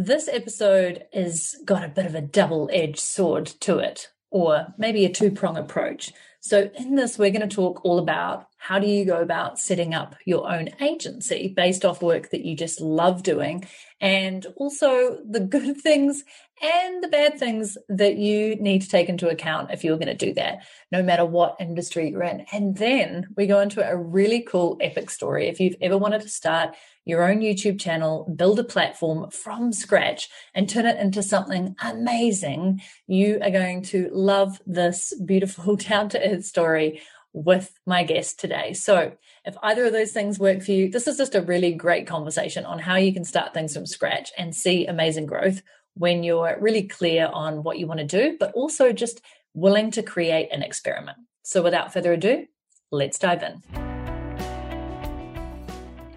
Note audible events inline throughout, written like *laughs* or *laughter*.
This episode has got a bit of a double edged sword to it, or maybe a two prong approach. So, in this, we're going to talk all about how do you go about setting up your own agency based off work that you just love doing, and also the *laughs* good things and the bad things that you need to take into account if you're going to do that, no matter what industry you're in. And then we go into a really cool epic story. If you've ever wanted to start your own YouTube channel, build a platform from scratch and turn it into something amazing, you are going to love this beautiful *laughs* down to earth story with my guest today. So, if either of those things work for you, this is just a really great conversation on how you can start things from scratch and see amazing growth when you're really clear on what you want to do, but also just willing to create an experiment. So, without further ado, let's dive in.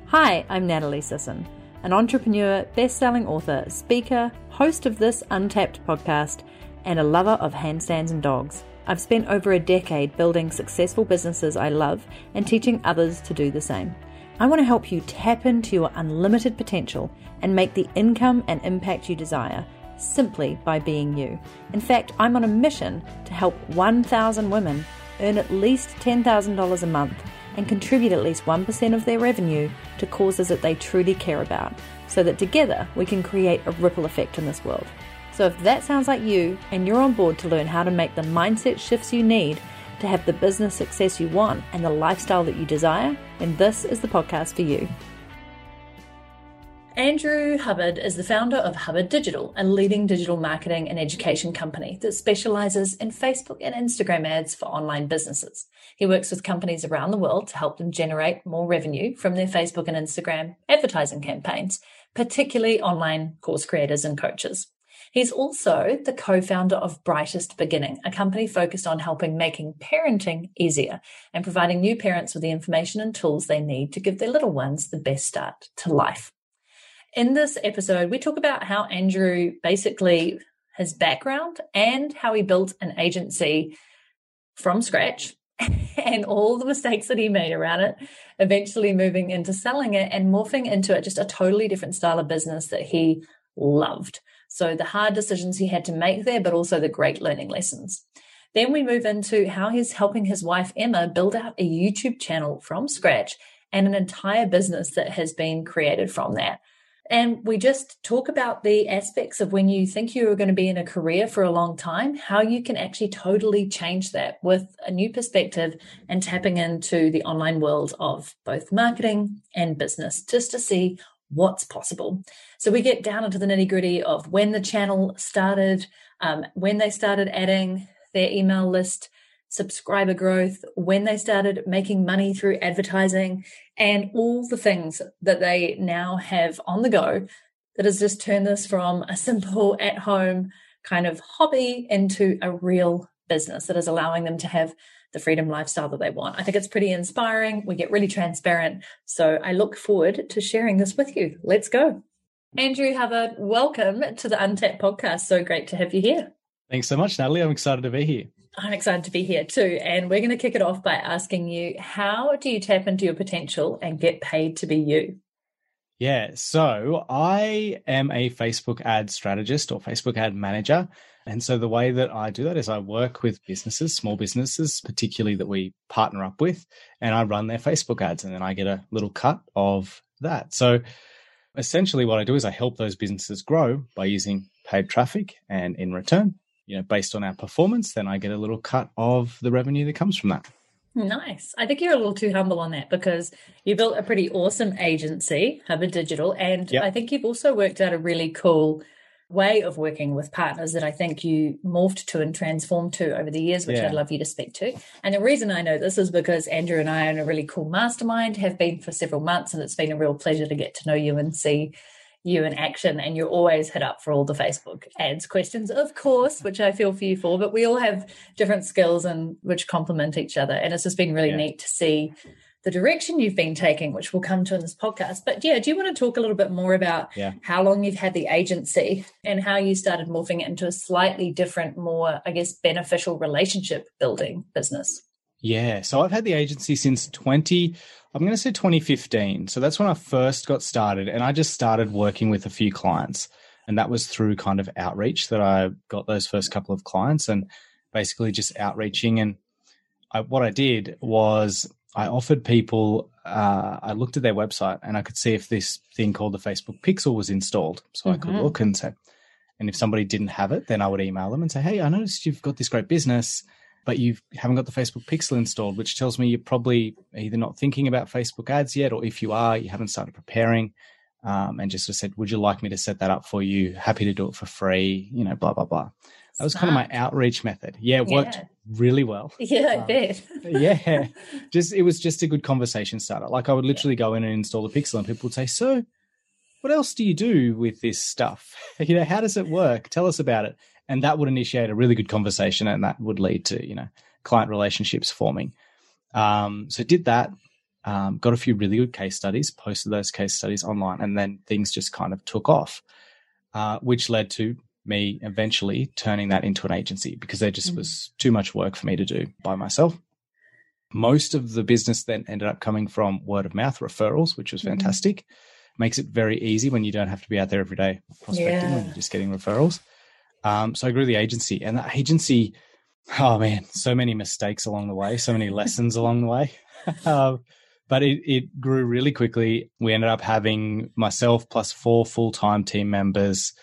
Hi, I'm Natalie Sisson, an entrepreneur, best selling author, speaker, host of this Untapped podcast, and a lover of handstands and dogs. I've spent over a decade building successful businesses I love and teaching others to do the same. I want to help you tap into your unlimited potential and make the income and impact you desire simply by being you. In fact, I'm on a mission to help 1,000 women earn at least $10,000 a month and contribute at least 1% of their revenue to causes that they truly care about, so that together we can create a ripple effect in this world. So, if that sounds like you and you're on board to learn how to make the mindset shifts you need to have the business success you want and the lifestyle that you desire, then this is the podcast for you. Andrew Hubbard is the founder of Hubbard Digital, a leading digital marketing and education company that specializes in Facebook and Instagram ads for online businesses. He works with companies around the world to help them generate more revenue from their Facebook and Instagram advertising campaigns, particularly online course creators and coaches. He's also the co-founder of Brightest Beginning, a company focused on helping making parenting easier and providing new parents with the information and tools they need to give their little ones the best start to life. In this episode, we talk about how Andrew basically his background and how he built an agency from scratch *laughs* and all the mistakes that he made around it, eventually moving into selling it and morphing into it just a totally different style of business that he loved. So the hard decisions he had to make there, but also the great learning lessons. Then we move into how he's helping his wife Emma build out a YouTube channel from scratch and an entire business that has been created from that. And we just talk about the aspects of when you think you're going to be in a career for a long time, how you can actually totally change that with a new perspective and tapping into the online world of both marketing and business just to see what's possible. So we get down into the nitty gritty of when the channel started, um, when they started adding their email list, subscriber growth, when they started making money through advertising, and all the things that they now have on the go that has just turned this from a simple at home kind of hobby into a real business that is allowing them to have the freedom lifestyle that they want. I think it's pretty inspiring. We get really transparent. So I look forward to sharing this with you. Let's go. Andrew Hubbard, welcome to the Untapped podcast. So great to have you here. Thanks so much, Natalie. I'm excited to be here. I'm excited to be here too. And we're going to kick it off by asking you how do you tap into your potential and get paid to be you? Yeah, so I am a Facebook ad strategist or Facebook ad manager. And so the way that I do that is I work with businesses, small businesses, particularly that we partner up with, and I run their Facebook ads and then I get a little cut of that. So essentially what I do is I help those businesses grow by using paid traffic and in return, you know, based on our performance, then I get a little cut of the revenue that comes from that. Nice. I think you're a little too humble on that because you built a pretty awesome agency, Hubbard Digital, and yep. I think you've also worked out a really cool way of working with partners that I think you morphed to and transformed to over the years, which yeah. I'd love you to speak to. And the reason I know this is because Andrew and I are in a really cool mastermind, have been for several months, and it's been a real pleasure to get to know you and see you in action. And you're always hit up for all the Facebook ads questions, of course, which I feel for you for, but we all have different skills and which complement each other. And it's just been really yeah. neat to see the direction you've been taking, which we'll come to in this podcast. But yeah, do you want to talk a little bit more about yeah. how long you've had the agency and how you started morphing it into a slightly different, more, I guess, beneficial relationship building business? Yeah. So I've had the agency since 20, I'm going to say 2015. So that's when I first got started and I just started working with a few clients. And that was through kind of outreach that I got those first couple of clients and basically just outreaching. And I, what I did was I offered people, uh, I looked at their website and I could see if this thing called the Facebook Pixel was installed. So mm-hmm. I could mm-hmm. look and say, and if somebody didn't have it, then I would email them and say, Hey, I noticed you've got this great business, but you haven't got the Facebook Pixel installed, which tells me you're probably either not thinking about Facebook ads yet, or if you are, you haven't started preparing. Um, and just said, Would you like me to set that up for you? Happy to do it for free, you know, blah, blah, blah. That was kind of my outreach method. Yeah, it worked yeah. really well. Yeah, I um, bet. yeah. *laughs* Just it was just a good conversation starter. Like I would literally yeah. go in and install the pixel and people would say, So what else do you do with this stuff? *laughs* you know, how does it work? Tell us about it. And that would initiate a really good conversation and that would lead to, you know, client relationships forming. Um, so did that, um, got a few really good case studies, posted those case studies online, and then things just kind of took off, uh, which led to me eventually turning that into an agency because there just mm. was too much work for me to do by myself. Most of the business then ended up coming from word of mouth referrals, which was mm-hmm. fantastic. Mm. Makes it very easy when you don't have to be out there every day prospecting yeah. when you're just getting referrals. Um, so I grew the agency, and that agency, oh man, so many mistakes along the way, so many *laughs* lessons along the way. uh, *laughs* but it, it grew really quickly. We ended up having myself plus four full time team members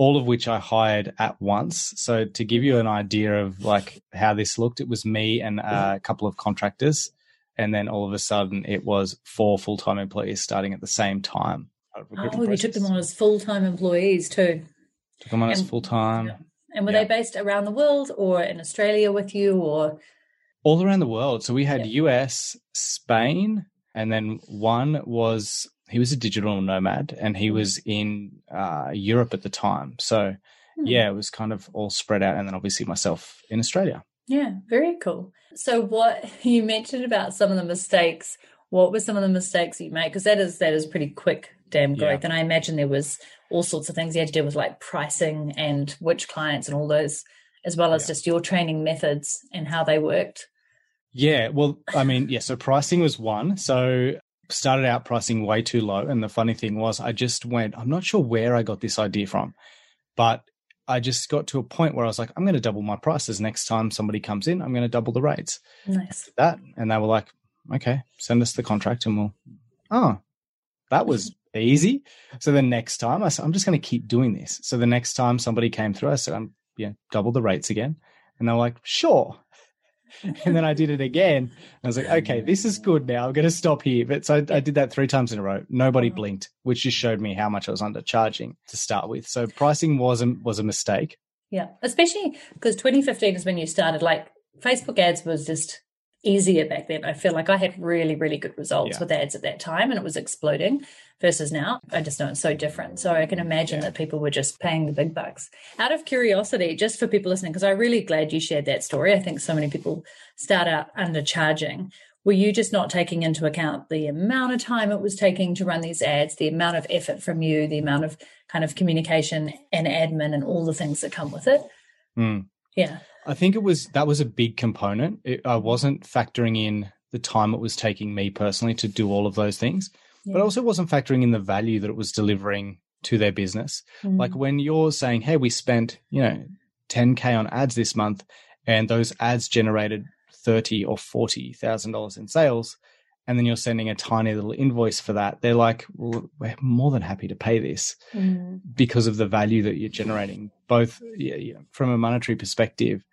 all of which I hired at once. So to give you an idea of like how this looked, it was me and a couple of contractors, and then all of a sudden it was four full time employees starting at the same time. Oh, you took them on as full time employees too. Took them on and, as full time. And were yeah. they based around the world or in Australia with you or? All around the world. So we had yeah. US, Spain, and then one was he was a digital nomad and he hmm. was in uh, Europe at the time. So hmm. yeah, it was kind of all spread out, and then obviously myself in Australia. Yeah, very cool. So what *laughs* you mentioned about some of the mistakes. What were some of the mistakes you made? Because that is that is pretty quick damn growth, yeah. and I imagine there was all sorts of things you had to do with like pricing and which clients and all those, as well as yeah. just your training methods and how they worked. Yeah, well, I mean, yeah, so pricing was one. So started out pricing way too low. And the funny thing was, I just went, I'm not sure where I got this idea from, but I just got to a point where I was like, I'm going to double my prices next time somebody comes in. I'm going to double the rates. Nice. That. And they were like, okay, send us the contract and we'll, oh, that was *laughs* easy. So the next time I said, I'm just going to keep doing this. So the next time somebody came through, I said, I'm, yeah, double the rates again. And they're like, sure. *laughs* and then I did it again. I was like, okay, this is good now. I'm going to stop here. But so I, I, did that three times in a row. Nobody blinked, which just showed me how much I was undercharging to start with. So pricing was a, was a mistake. Yeah, especially because 2015 is when you started. Like Facebook ads was just easier back then. I feel like I had really, really good results yeah. with ads at that time and it was exploding versus now. I just know it's so different. So I can imagine yeah. that people were just paying the big bucks. Out of curiosity, just for people listening, because I'm really glad you shared that story. I think so many people start out undercharging. Were you just not taking into account the amount of time it was taking to run these ads, the amount of effort from you, the amount of kind of communication and admin and all the things that come with it? Mm. Yeah. I think it was that was a big component. It, I wasn't factoring in the time it was taking me personally to do all of those things, yeah. but I also wasn't factoring in the value that it was delivering to their business. Mm. Like when you're saying, "Hey, we spent you know 10k on ads this month," and those ads generated thirty or forty thousand dollars in sales, and then you're sending a tiny little invoice for that, they're like, well, we're more than happy to pay this mm. because of the value that you're generating, both yeah, from a monetary perspective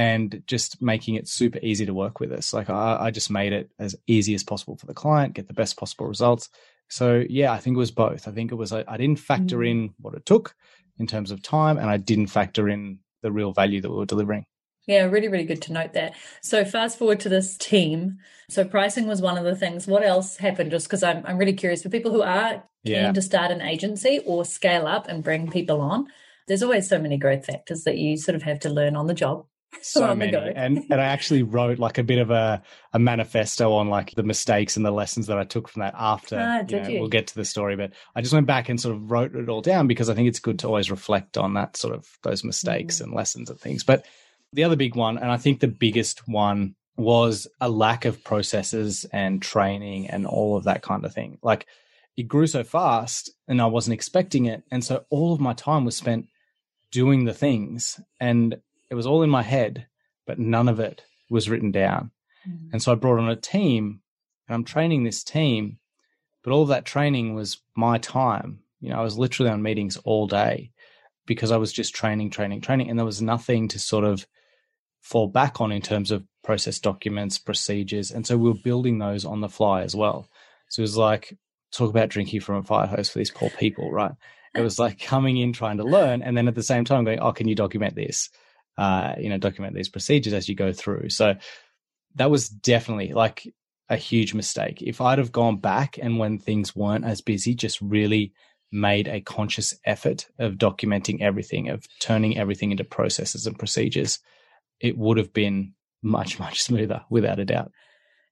and just making it super easy to work with us. Like I, I, just made it as easy as possible for the client, get the best possible results. So yeah, I think it was both. I think it was I, I didn't factor mm. in what it took in terms of time, and I didn't factor in the real value that we were delivering. Yeah, really, really good to note that. So fast forward to this team. So pricing was one of the things. What else happened? Just because I'm I'm really curious for people who are keen yeah. to start an agency or scale up and bring people on. There's always so many growth factors that you sort of have to learn on the job so many and and i actually wrote like a bit of a, a manifesto on like the mistakes and the lessons that i took from that after ah, you know, you? we'll get to the story but i just went back and sort of wrote it all down because i think it's good to always reflect on that sort of those mistakes mm. and lessons and things but the other big one and i think the biggest one was a lack of processes and training and all of that kind of thing like it grew so fast and I wasn't expecting it. And so all of my time was spent doing the things and it was all in my head, but none of it was written down. Mm. And so I brought on a team and I'm training this team, but all of that training was my time. You know, I was literally on meetings all day because I was just training, training, training. And there was nothing to sort of fall back on in terms of process documents, procedures. And so we were building those on the fly as well. So it was like, talk about drinking from a fire hose for these poor people, right? It was like coming in trying to learn, and then at the same time going, "Oh, can you document this? Uh, you know, document these procedures as you go through." So that was definitely like a huge mistake. If I'd have gone back and when things weren't as busy, just really made a conscious effort of documenting everything, of turning everything into processes and procedures, it would have been much, *laughs* much smoother without a doubt.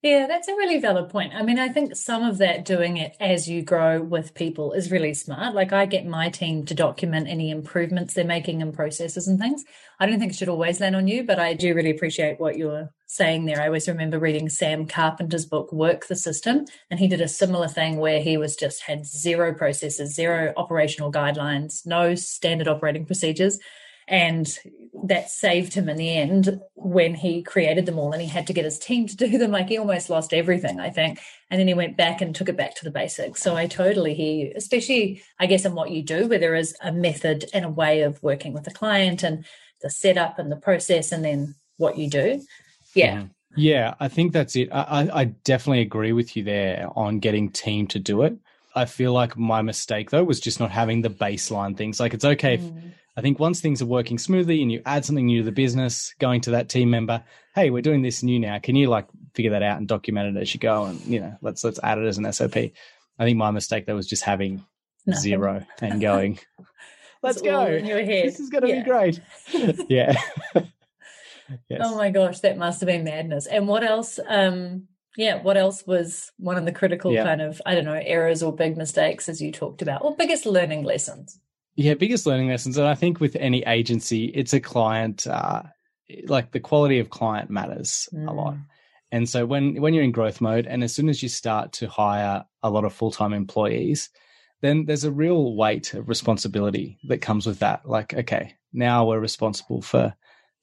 Yeah, that's a really valid point. I mean, I think some of that doing it as you grow with people is really smart. Like, I get my team to document any improvements they're making in processes and things. I don't think it should always land on you, but I do really appreciate what you're saying there. I always remember reading Sam Carpenter's book, Work the System, and he did a similar thing where he was just had zero processes, zero operational guidelines, no standard operating procedures and that saved him in the end when he created them all and he had to get his team to do them. Like he almost lost everything i think. And then he went back and took it back to the basics. So i totally hear you especially i guess in what you do where there is a method and a way of working with the client and the setup and the process and then what you do. Yeah. Yeah i think that's it. I, I definitely agree with you there on getting team to do it. I feel like my mistake though was just not having the baseline things. Like it's okay if mm. I think once things are working smoothly and you add something new to the business, going to that team member, hey, we're doing this new now. Can you like figure that out and document it as you go? And you know, let's let's add it as an SOP. I think my mistake there was just having Nothing. zero and going. *laughs* let's go. In your head. This is going to yeah. be great. *laughs* yeah. *laughs* yes. Oh my gosh, that must have been madness. And what else? Um, yeah, what else was one of the critical yeah. kind of I don't know errors or big mistakes as you talked about, or biggest learning lessons? Yeah, biggest learning lessons. And I think with any agency, it's a client, uh, like the quality of client matters mm. a lot. And so when, when you're in growth mode and as soon as you start to hire a lot of full-time employees, then there's a real weight of responsibility that comes with that. Like, okay, now we're responsible for,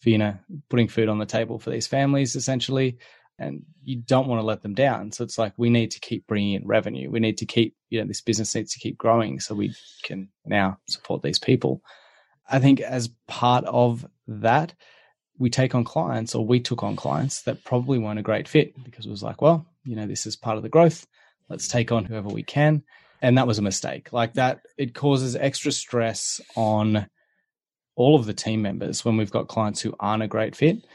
for, you know, putting food on the table for these families essentially and you don't want to let them down. So it's like we need to keep bringing in revenue. We need to keep, you know, this business needs to keep growing so we can now support these people. I think as part of that, we take on clients or we took on clients that probably weren't a great fit because it was like, well, you know, this is part of the growth. Let's take on whoever we can. And that was a mistake. Like that, it causes extra stress on all of the team members when we've got clients who aren't a great fit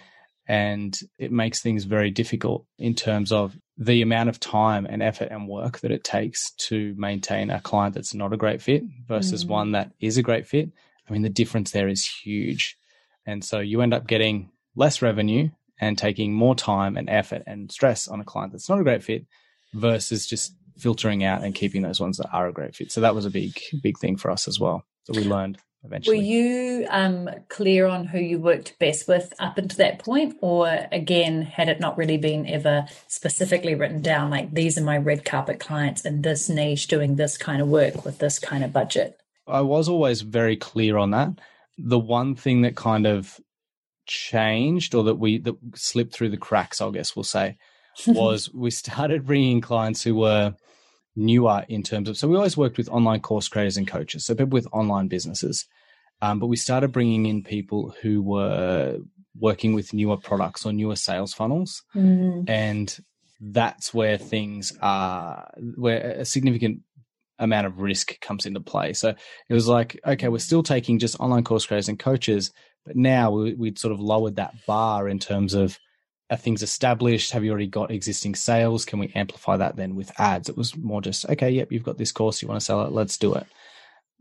and it makes things very difficult in terms of the amount of time and effort and work that it takes to maintain a client that's not a great fit versus mm. one that is a great fit. I mean, the difference there is huge. And so you end up getting less revenue and taking more time and effort and stress on a client that's not a great fit versus just filtering out and keeping those ones that are a great fit. So that was a big, big thing for us as well. So we learned eventually. Were you um, clear on who you worked best with up until that point, or again, had it not really been ever specifically written down, like these are my red carpet clients in this niche doing this kind of work with this kind of budget? I was always very clear on that. The one thing that kind of changed, or that we that slipped through the cracks, I guess we'll say, *laughs* was we started bringing clients who were newer in terms of so we always worked with online course creators and coaches so people with online businesses. Um, but we started bringing in people who were working with newer products or newer sales funnels. Mm. and that's where things are where a significant amount of risk comes into play. So it was like okay we're still taking just online course creators and coaches but now we, would sort of lowered that bar in terms of are things established? Have you already got existing sales? Can we amplify that then with ads? It was more just, okay, yep, you've got this course, you want to sell it, let's do it.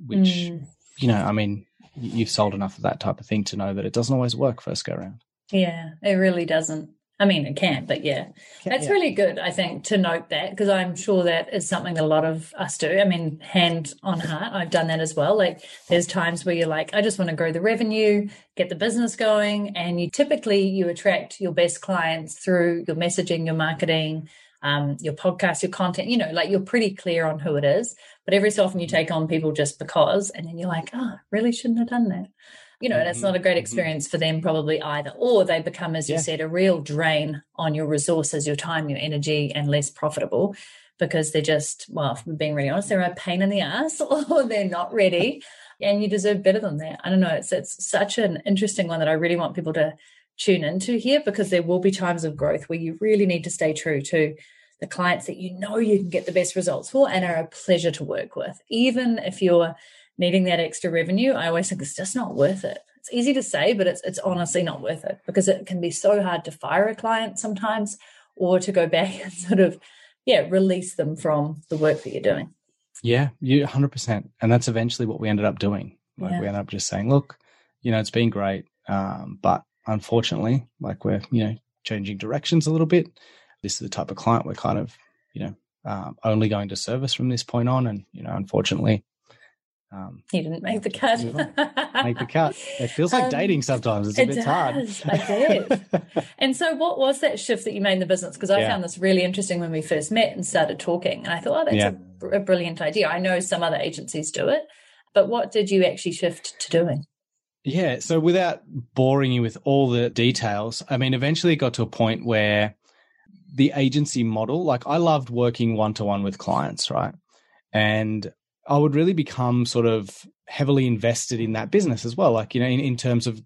Which, mm. you know, I mean, you've sold enough of that type of thing to know that it doesn't always work first go around. Yeah, it really doesn't. I mean, it can, but yeah, that's yeah. really good, I think, to note that because I'm sure that is something that a lot of us do. I mean, hand on heart, I've done that as well. Like, there's times where you're like, I just want to grow the revenue, get the business going. And you typically, you attract your best clients through your messaging, your marketing, um, your podcast, your content, you know, like you're pretty clear on who it is. But every so often you take on people just because, and then you're like, oh, really shouldn't have done that. You know, and it's not a great mm-hmm. experience for them probably either. Or they become, as you yeah. said, a real drain on your resources, your time, your energy, and less profitable because they're just, well, being really honest, they're a pain in the ass *laughs* or they're not ready. And you deserve better than that. I don't know. It's it's such an interesting one that I really want people to tune into here because there will be times of growth where you really need to stay true to the clients that you know you can get the best results for and are a pleasure to work with. Even if you're needing that extra revenue, I always think it's just not worth it. It's easy to say, but it's it's honestly not worth it because it can be so hard to fire a client sometimes or to go *laughs* back and sort of yeah, release them from the work that you're doing. Yeah, you 100%. And that's eventually what we ended up doing. Like yeah. we ended up just saying, look, you know, it's been great. Um, but unfortunately, like we're, you know, changing directions a little bit. This is the type of client we're kind of, you know, um, only going to service from this point on. And, you know, unfortunately, um, you didn't make the cut. *laughs* make the cut. It feels like um, dating sometimes. It's a bit does. hard. I did. *laughs* and so, what was that shift that you made in the business? Because I yeah. found this really interesting when we first met and started talking. And I thought, oh, that's yeah. a, a brilliant idea. I know some other agencies do it, but what did you actually shift to doing? Yeah. So, without boring you with all the details, I mean, eventually it got to a point where the agency model, like I loved working one to one with clients, right? And I would really become sort of heavily invested in that business as well. Like, you know, in, in terms of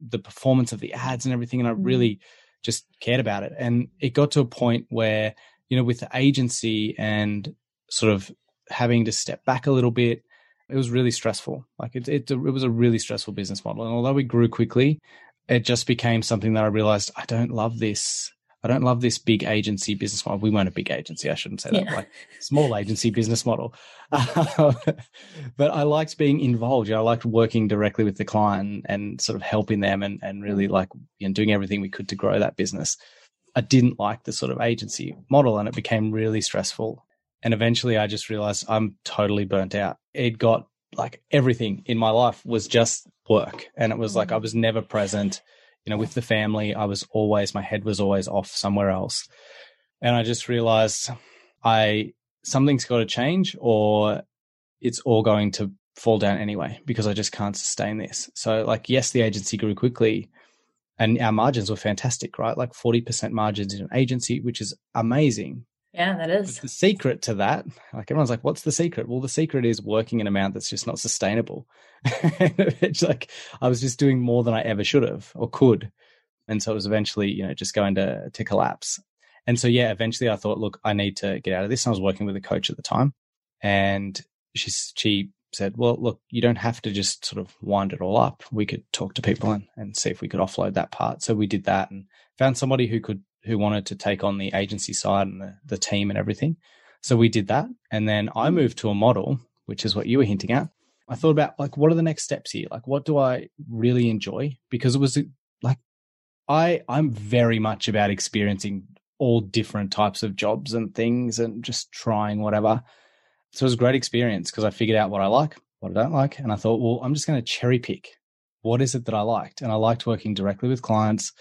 the performance of the ads and everything. And I mm. really just cared about it. And it got to a point where, you know, with the agency and sort of having to step back a little bit, it was really stressful. Like it, it, it was a really stressful business model. And although we grew quickly, it just became something that I realized I don't love this I don't love this big agency business model. We weren't a big agency. I shouldn't say that. Yeah. Like small agency business model. *laughs* but I liked being involved. You know, I liked working directly with the client and sort of helping them and, and really mm. like you know, doing everything we could to grow that business. I didn't like the sort of agency model and it became really stressful. And eventually I just realized I'm totally burnt out. It got like everything in my life was just work. And it was like I mm. was never present you know, with the family, I was always, my head was always off somewhere else. And I just realized I, something's got to change or it's all going to fall down anyway because I just can't sustain this. So, like, yes, the agency grew quickly and our margins were fantastic, right? Like 40% margins in an agency, which is amazing. Yeah, that is. The secret to that, like everyone's like, what's the secret? Well, the secret is working an amount that's just not sustainable. *laughs* it's like I was just doing more than I ever should have or could. And so it was eventually, you know, just going to to collapse. And so yeah, eventually I thought, look, I need to get out of this. And I was working with a coach at the time. And she she said, Well, look, you don't have to just sort of wind it all up. We could talk to people and, and see if we could offload that part. So we did that and found somebody who could who wanted to take on the agency side and the, the team and everything. So we did that. And then I mm. moved to a model, which is what you were hinting at. I thought about like, what are the next steps here? Like, what do I really enjoy? Because it was like, I, I'm very much about experiencing all different types of jobs and things and just trying whatever. So it was a great experience because I figured out what I like, what I don't like. And I thought, well, I'm just going to cherry pick. What is it that I liked? And I liked working directly with clients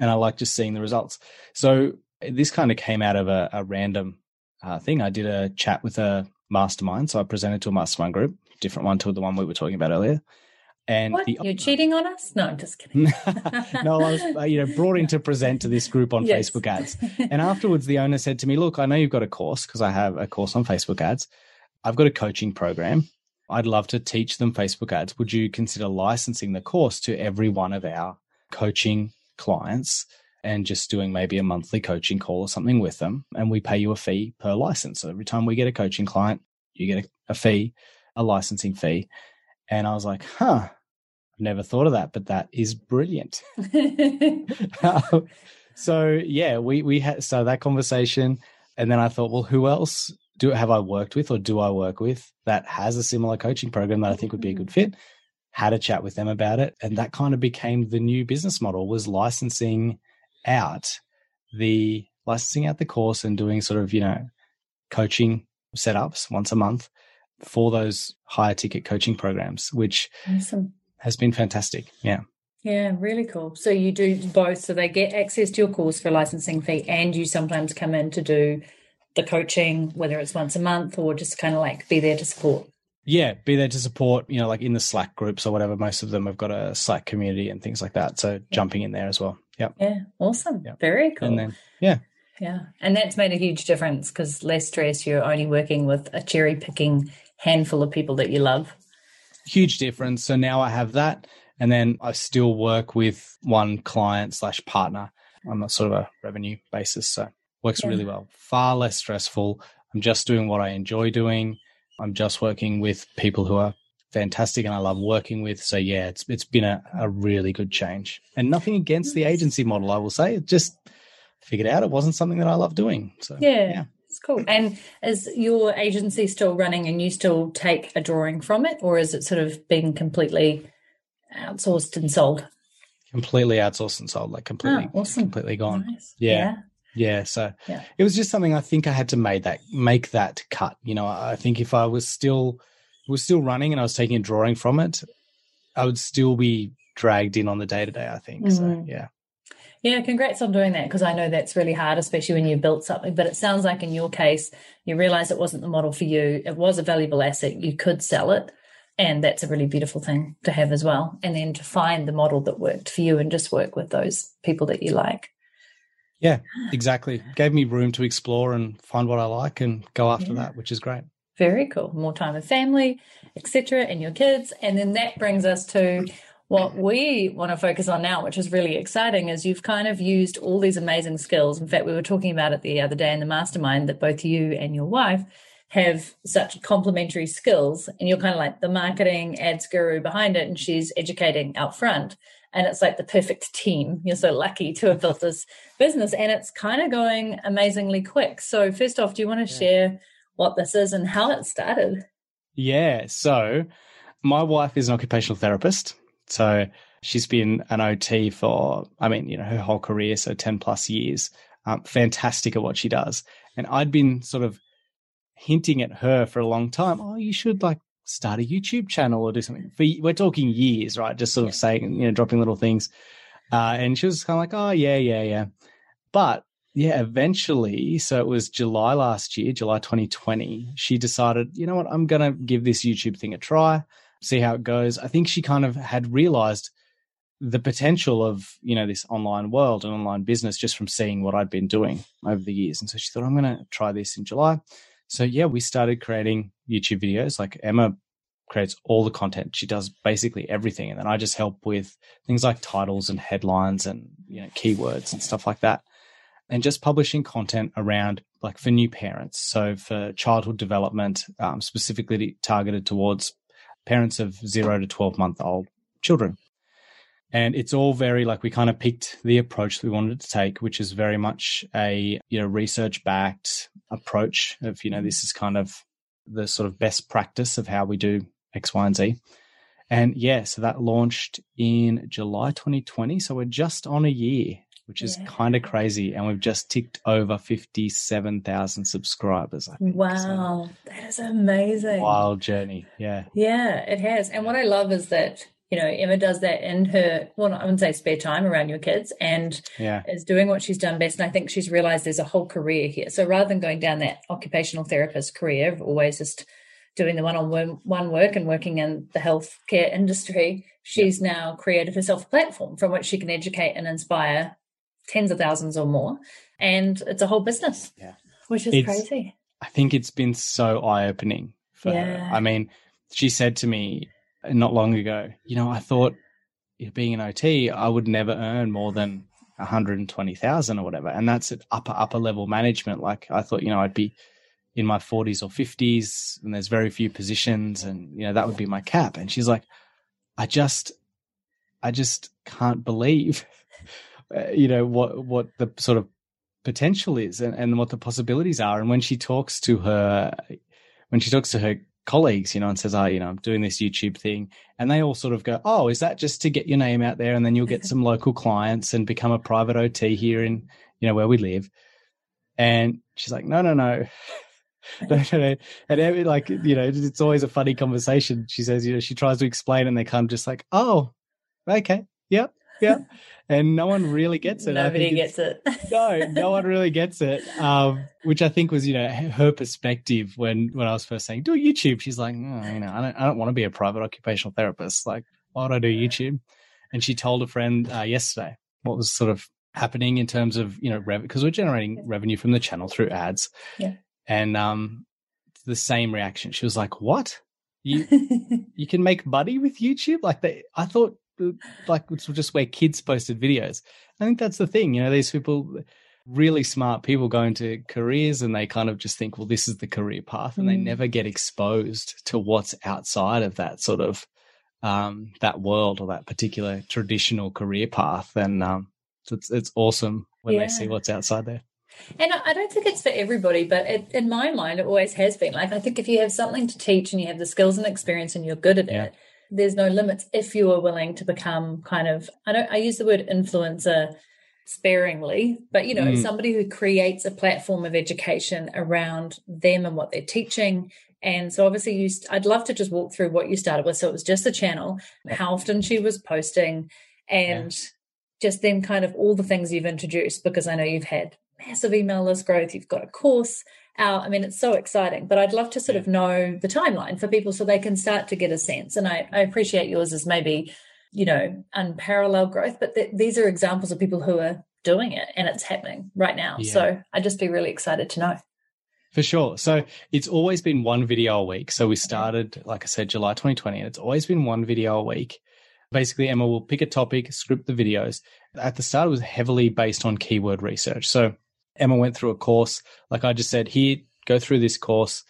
and I like just seeing the results. So this kind of came out of a, a random uh, thing. I did a chat with a mastermind, so I presented to a mastermind group, different one to the one we were talking about earlier. And what? The, you're cheating on us? No, I'm just kidding. *laughs* no, I was uh, you know brought in to *laughs* present to this group on yes. Facebook ads, *laughs* and afterwards the owner said to me, "Look, I know you've got a course because I have a course on Facebook ads. I've got a coaching program. I'd love to teach them Facebook ads. Would you consider licensing the course to every one of our coaching clients and just doing maybe a monthly coaching call or something with them. And we pay you a fee per license. So every time we get a coaching client, you get a, a fee, a licensing fee. And I was like, huh, I've never thought of that, but that is brilliant. *laughs* *laughs* so yeah, we, we had, so that conversation. And then I thought, well, who else do have I worked with or do I work with that has a similar coaching program that I think would be a good *laughs* fit? Had a chat with them about it and that kind of became the new business model was licensing out the licensing out the course and doing sort of you know coaching setups once a month for those higher ticket coaching programs which awesome. has been fantastic yeah Yeah, really cool. So you do both. So they get access to your course for a licensing fee, and you sometimes come in to do the coaching, whether it's once a month or just kind of like be there to support. Yeah, be there to support, you know, like in the Slack groups or whatever. Most of them have got a Slack community and things like that. So yeah. jumping in there as well. Yep. Yeah. Awesome. Yep. Very cool. And then, yeah. Yeah. And that's made a huge difference because less stress. You're only working with a cherry picking handful of people that you love. Huge difference. So now I have that. And then I still work with one client slash partner on a sort of a revenue basis. So works yeah. really well. Far less stressful. I'm just doing what I enjoy doing. I'm just working with people who are fantastic and I love working with. So yeah, it's it's been a, a really good change. And nothing against the agency model, I will say. It just figured out it wasn't something that I love doing. So yeah. yeah. It's cool. And is your agency still running and you still take a drawing from it, or is it sort of being completely outsourced and sold? Completely outsourced and sold, like completely, oh, awesome. completely gone. Nice. Yeah. yeah. Yeah, so yeah. it was just something I think I had to make that make that cut. You know, I think if I was still was still running and I was taking a drawing from it, I would still be dragged in on the day to day. I think mm-hmm. so. Yeah. Yeah, congrats on doing that because I know that's really hard, especially when you've built something. But it sounds like in your case, you realized it wasn't the model for you. It was a valuable asset. You could sell it. And that's a really beautiful thing to have as well. And then to find the model that worked for you and just work with those people that you like. Yeah, exactly. Gave me room to explore and find what I like and go after yeah. that, which is great. Very cool. More time with family, etc., and your kids. And then that brings us to what we want to focus on now, which is really exciting, is you've kind of used all these amazing skills. In fact, we were talking about it the other day in the mastermind that both you and your wife have such complementary skills and you're kind of like the marketing ads guru behind it and she's educating out front and it's like the perfect team. You're so lucky to have built this business and it's kind of going amazingly quick. So first off do you want to yeah. share what this is and how it started? Yeah so my wife is an occupational therapist. So she's been an ot for i mean you know her whole career so 10 plus years. Um, fantastic at what she does. And i'd been sort of hinting at her for a long time. Oh, you should like start a YouTube channel or do something. For, we're talking years, right? Just sort of saying, you know, dropping little things. Uh, and she was kind of like, oh, yeah, yeah, yeah. But yeah, eventually, so it was July last year, July 2020, she decided, you know what, I'm going to give this YouTube thing a try, see how it goes. I think she kind of had realized the potential of, you know, this online world and online business just from seeing what I'd been doing over the years. And so she thought, I'm going to try this in July. So yeah, we started creating YouTube videos. Like Emma creates all the content. She does basically everything. And then I just help with things like titles and headlines and, you know, keywords and stuff like that. And just publishing content around like for new parents. So for childhood development, um, specifically targeted towards parents of zero to 12 month old children. And it's all very like we kind of picked the approach we wanted to take, which is very much a, you know, research backed approach of, you know, this is kind of the sort of best practice of how we do X, Y, and Z. And yeah, so that launched in July 2020. So we're just on a year, which is yeah. kind of crazy. And we've just ticked over 57,000 subscribers. Wow. So that is amazing. Wild journey. Yeah. Yeah, it has. And what I love is that you know, Emma does that in her, well, I wouldn't say spare time around your kids and yeah. is doing what she's done best. And I think she's realized there's a whole career here. So rather than going down that occupational therapist career, of always just doing the one on one work and working in the healthcare industry, she's yeah. now created herself a platform from which she can educate and inspire tens of thousands or more. And it's a whole business, yeah. which is it's, crazy. I think it's been so eye opening for yeah. her. I mean, she said to me, not long ago. You know, I thought being an OT, I would never earn more than 120,000 or whatever. And that's at upper, upper level management. Like I thought, you know, I'd be in my 40s or 50s and there's very few positions and, you know, that would be my cap. And she's like, I just, I just can't believe, *laughs* uh, you know, what, what the sort of potential is and, and what the possibilities are. And when she talks to her, when she talks to her colleagues, you know, and says, "Oh, you know, I'm doing this YouTube thing," and they all sort of go, "Oh, is that just to get your name out there, and then you'll get *laughs* some local clients and become a private OT here in, you know, where we live?" And she's like, "No, no, no." *laughs* no, no, no. And every, like, you know, it's always a funny conversation. She says, you know, she tries to explain, and they kind of just like, "Oh, okay, Yep. Yeah. And no one really gets it. Nobody gets it. *laughs* no, no one really gets it. Um, which I think was, you know, her perspective when when I was first saying do YouTube. She's like, you know, I don't, I don't want to be a private occupational therapist. Like, why would I do YouTube? And she told a friend uh, yesterday what was sort of happening in terms of you know because we're generating revenue from the channel through ads. Yeah. And um, the same reaction. She was like, "What? You *laughs* you can make money with YouTube? Like they, I thought like it's just where kids posted videos. I think that's the thing. You know, these people, really smart people, go into careers and they kind of just think, well, this is the career path, and mm. they never get exposed to what's outside of that sort of um, that world or that particular traditional career path. And um, it's it's awesome when yeah. they see what's outside there. And I don't think it's for everybody, but it, in my mind, it always has been. Like, I think if you have something to teach and you have the skills and experience and you're good at yeah. it, there's no limits if you are willing to become kind of, I don't, I use the word influencer sparingly, but you know, mm. somebody who creates a platform of education around them and what they're teaching. And so obviously you, I'd love to just walk through what you started with. So it was just the channel, how often she was posting and yeah. just then kind of all the things you've introduced, because I know you've had massive email list growth. You've got a course out. I mean, it's so exciting, but I'd love to sort of know the timeline for people so they can start to get a sense. And I, I appreciate yours as maybe, you know, unparalleled growth, but th- these are examples of people who are doing it and it's happening right now. Yeah. So I'd just be really excited to know. For sure. So it's always been one video a week. So we mm-hmm. started, like I said, July 2020, and it's always been one video a week. Basically, Emma will pick a topic, script the videos. At the start, it was heavily based on keyword research. So Emma went through a course. Like I just said, here, go through this course.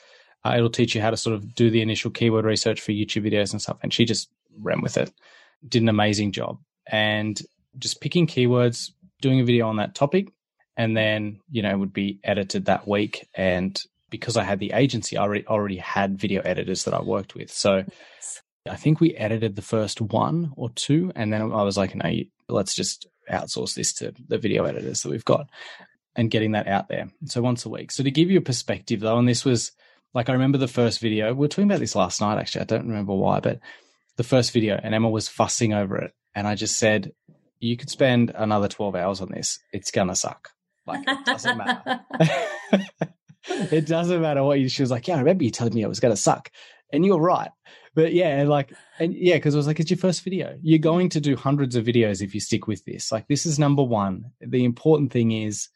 Uh, it'll teach you how to sort of do the initial keyword research for YouTube videos and stuff. And she just ran with it, did an amazing job. And just picking keywords, doing a video on that topic, and then, you know, would be edited that week. And because I had the agency, I already, already had video editors that I worked with. So I think we edited the first one or two. And then I was like, no, let's just outsource this to the video editors that we've got and getting that out there. So once a week. So to give you a perspective though, and this was like I remember the first video. We were talking about this last night actually. I don't remember why, but the first video and Emma was fussing over it. And I just said, You could spend another 12 hours on this. It's gonna suck. Like it doesn't matter. *laughs* it doesn't matter what you she was like, Yeah, I remember you telling me it was gonna suck. And you're right. But yeah, like and yeah, because I was like, it's your first video. You're going to do hundreds of videos if you stick with this. Like this is number one. The important thing is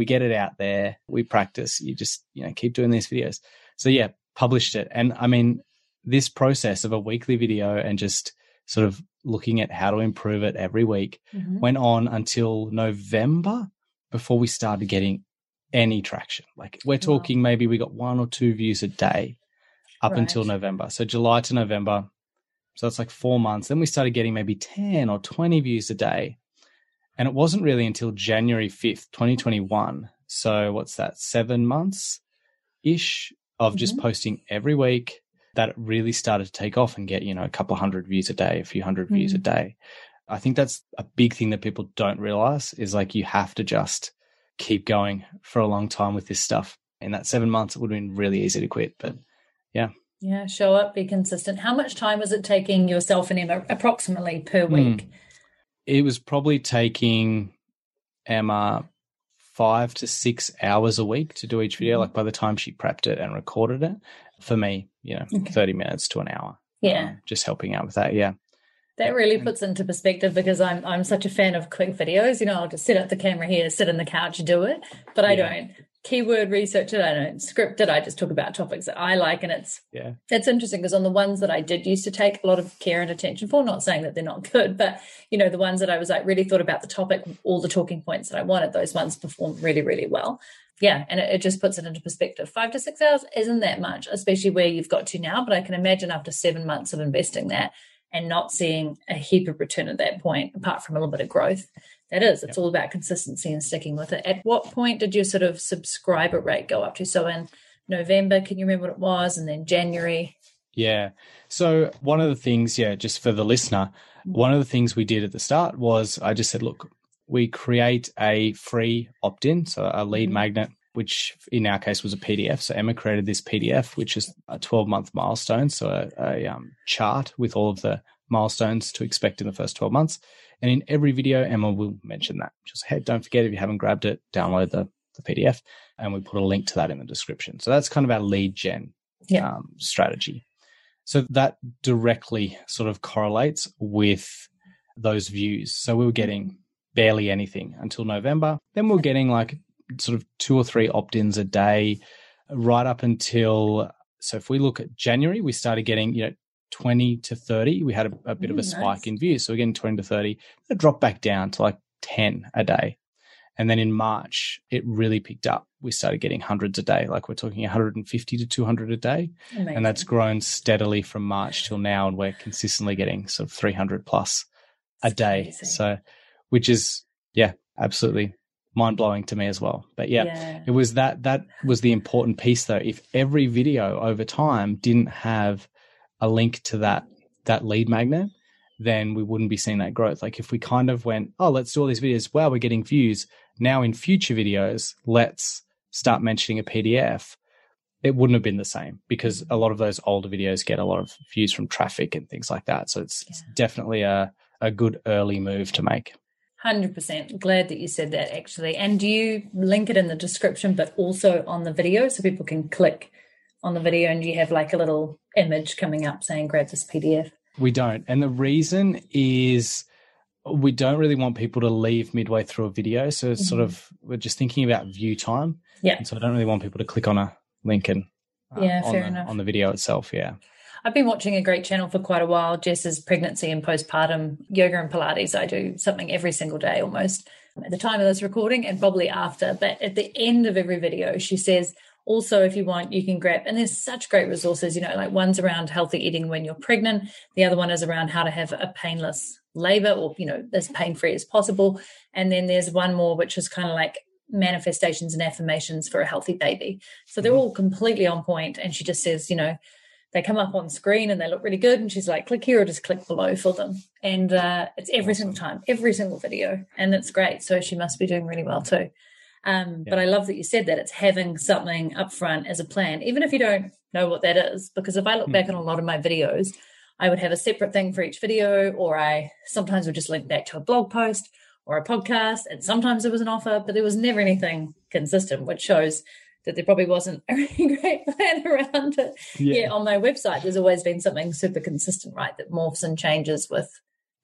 we get it out there, we practice. You just, you know, keep doing these videos. So yeah, published it. And I mean, this process of a weekly video and just sort of looking at how to improve it every week mm-hmm. went on until November before we started getting any traction. Like we're talking wow. maybe we got one or two views a day up right. until November. So July to November. So that's like four months. Then we started getting maybe 10 or 20 views a day. And it wasn't really until January 5th, 2021. So what's that, seven months ish of mm-hmm. just posting every week that it really started to take off and get, you know, a couple hundred views a day, a few 100 mm-hmm. views a mm-hmm. day. I think that's a big thing that people don't realize is like you have to just keep going for a long time with this stuff. In that seven months, it would have been really easy to quit. But yeah. Yeah, show up, be consistent. How much time was it taking yourself and Emma approximately per hmm. week? Mm it was probably taking Emma five to six hours a week to do each video. Mm-hmm. Like by the time she prepped it and recorded it, for me, you know, okay. 30 minutes to an hour. Yeah. Um, just helping out with that. Yeah. That really puts into perspective because I'm I'm such a fan of quick videos. You know, I'll just sit at the camera here, sit on the couch, do it. But I yeah. don't keyword research it. I don't script it. I just talk about topics that I like. And it's, yeah, it's interesting because on the ones that I did used to take a lot of care and attention for, not saying that they're not good, but you know, the ones that I was like really thought about the topic, all the talking points that I wanted, those ones performed really, really well. Yeah. And it, it just puts it into perspective. Five to six hours isn't that much, especially where you've got to now. But I can imagine after seven months of investing that and not seeing a heap of return at that point, apart from a little bit of growth, that is, it's yep. all about consistency and sticking with it. At what point did your sort of subscriber rate go up to? So in November, can you remember what it was? And then January? Yeah. So one of the things, yeah, just for the listener, one of the things we did at the start was I just said, look, we create a free opt in, so a lead mm-hmm. magnet, which in our case was a PDF. So Emma created this PDF, which is a 12 month milestone. So a, a um, chart with all of the milestones to expect in the first 12 months. And in every video, Emma will mention that. Just hey, don't forget if you haven't grabbed it, download the, the PDF and we put a link to that in the description. So that's kind of our lead gen Yeah. um, strategy. So that directly sort of correlates with those views. So we were getting barely anything until November. Then we we're getting like sort of two or three opt ins a day right up until. So if we look at January, we started getting, you know, 20 to 30. We had a, a bit of a Mm, spike in views. So we're getting 20 to 30. It dropped back down to like 10 a day. And then in March, it really picked up. We started getting hundreds a day, like we're talking 150 to 200 a day. Amazing. And that's grown steadily from March till now. And we're consistently getting sort of 300 plus a day. crazy. So, which is, yeah, absolutely mind blowing to me as well. But yeah, yeah. it was that, that was the important piece though. If every video over time didn't have a link to that, that lead magnet, then we wouldn't be seeing that growth. Like if we kind of went, oh, let's do all these videos. Wow, we're getting views. Now in future videos, let's start mentioning a PDF. It wouldn't have been the same because a lot of those older videos get a lot of views from traffic and things like that. So it's, it's definitely a, a good early move to make. Hundred percent. Glad that you said that actually. And do you link it in the description, but also on the video, so people can click on the video, and you have like a little image coming up saying "Grab this PDF." We don't. And the reason is we don't really want people to leave midway through a video. So it's sort Mhm. of, we're just thinking about view time. Yeah. And so I don't really want people to click on a link and uh, Yeah, on, fair the, enough. on the video itself. Yeah. I've been watching a great channel for quite a while. Jess's pregnancy and postpartum yoga and Pilates. I do something every single day almost at the time of this recording and probably after. But at the end of every video, she says, also, if you want, you can grab, and there's such great resources, you know, like one's around healthy eating when you're pregnant, the other one is around how to have a painless labor or, you know, as pain free as possible. And then there's one more, which is kind of like manifestations and affirmations for a healthy baby. So they're mm-hmm. all completely on point. And she just says, you know, they come up on screen and they look really good. And she's like, click here or just click below for them. And uh, it's every single time, every single video. And it's great. So she must be doing really well too. Um, But I love that you said that it's having something up front as a plan, even if you don't know what that is. Because if I look Hmm. back on a lot of my videos, I would have a separate thing for each video, or I sometimes would just link back to a blog post or a podcast. And sometimes there was an offer, but there was never anything consistent, which shows that there probably wasn't *laughs* a really great plan around it. Yeah. on my website, there's always been something super consistent, right? That morphs and changes with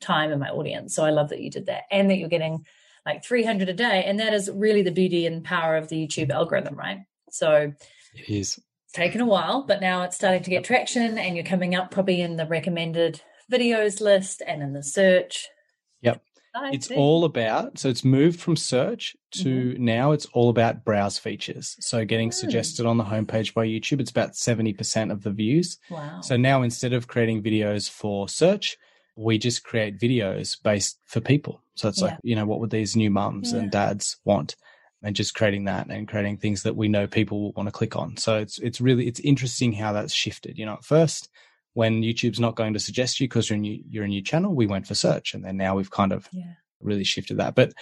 time and my audience. So I love that you did that and that you're getting like 300 a day. And that is really the beauty and power of the YouTube algorithm, right? So It is. it's taken a while, but now it's starting to get traction and you're coming up probably in the recommended videos list and in the search. Yep. It's all about, so it's moved from search to now it's all about browse features. So getting Mm. suggested on the homepage by YouTube, it's about 70% of the views. wow. So now instead of creating videos for search, we just create videos based for people. So it's Yeah. like, you know, what would these new mums Yeah. and dads want? And just creating that and creating things that we know people will want to click on. So it's it's really it's interesting how that's shifted. You know, at first when YouTube's not going to suggest you because you're a new you're a new channel, we went for search. And then now we've kind of yeah. really shifted that. But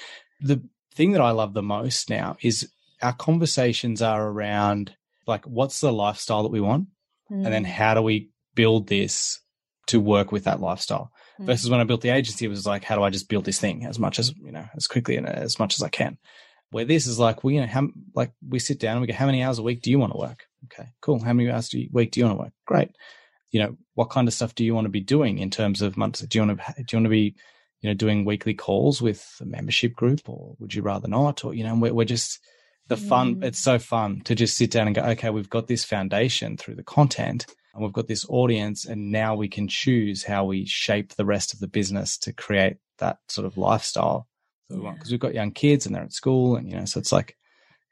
the thing that I love the most now is our conversations are around like what's the lifestyle that we want? and then Mm, how do we build this to work with that lifestyle mm, versus when i built the agency it was like how do i just build this thing as much as you know as quickly and as much as i can where this is like we you know how like we sit down and we go how many hours a week do you want to work okay cool how many hours a week do you want to work great you know what kind of stuff do you want to be doing in terms of months? Do you want to do you want to be you know doing weekly calls with a membership group or would you rather not? Or you know we're, we're just the fun Mm. it's so fun to just sit down and go okay we've got this foundation through the content and we've got this audience and now we can choose how we shape the rest of the business to create that sort of lifestyle that we want. Because we've got young kids and they're at school and you know so it's like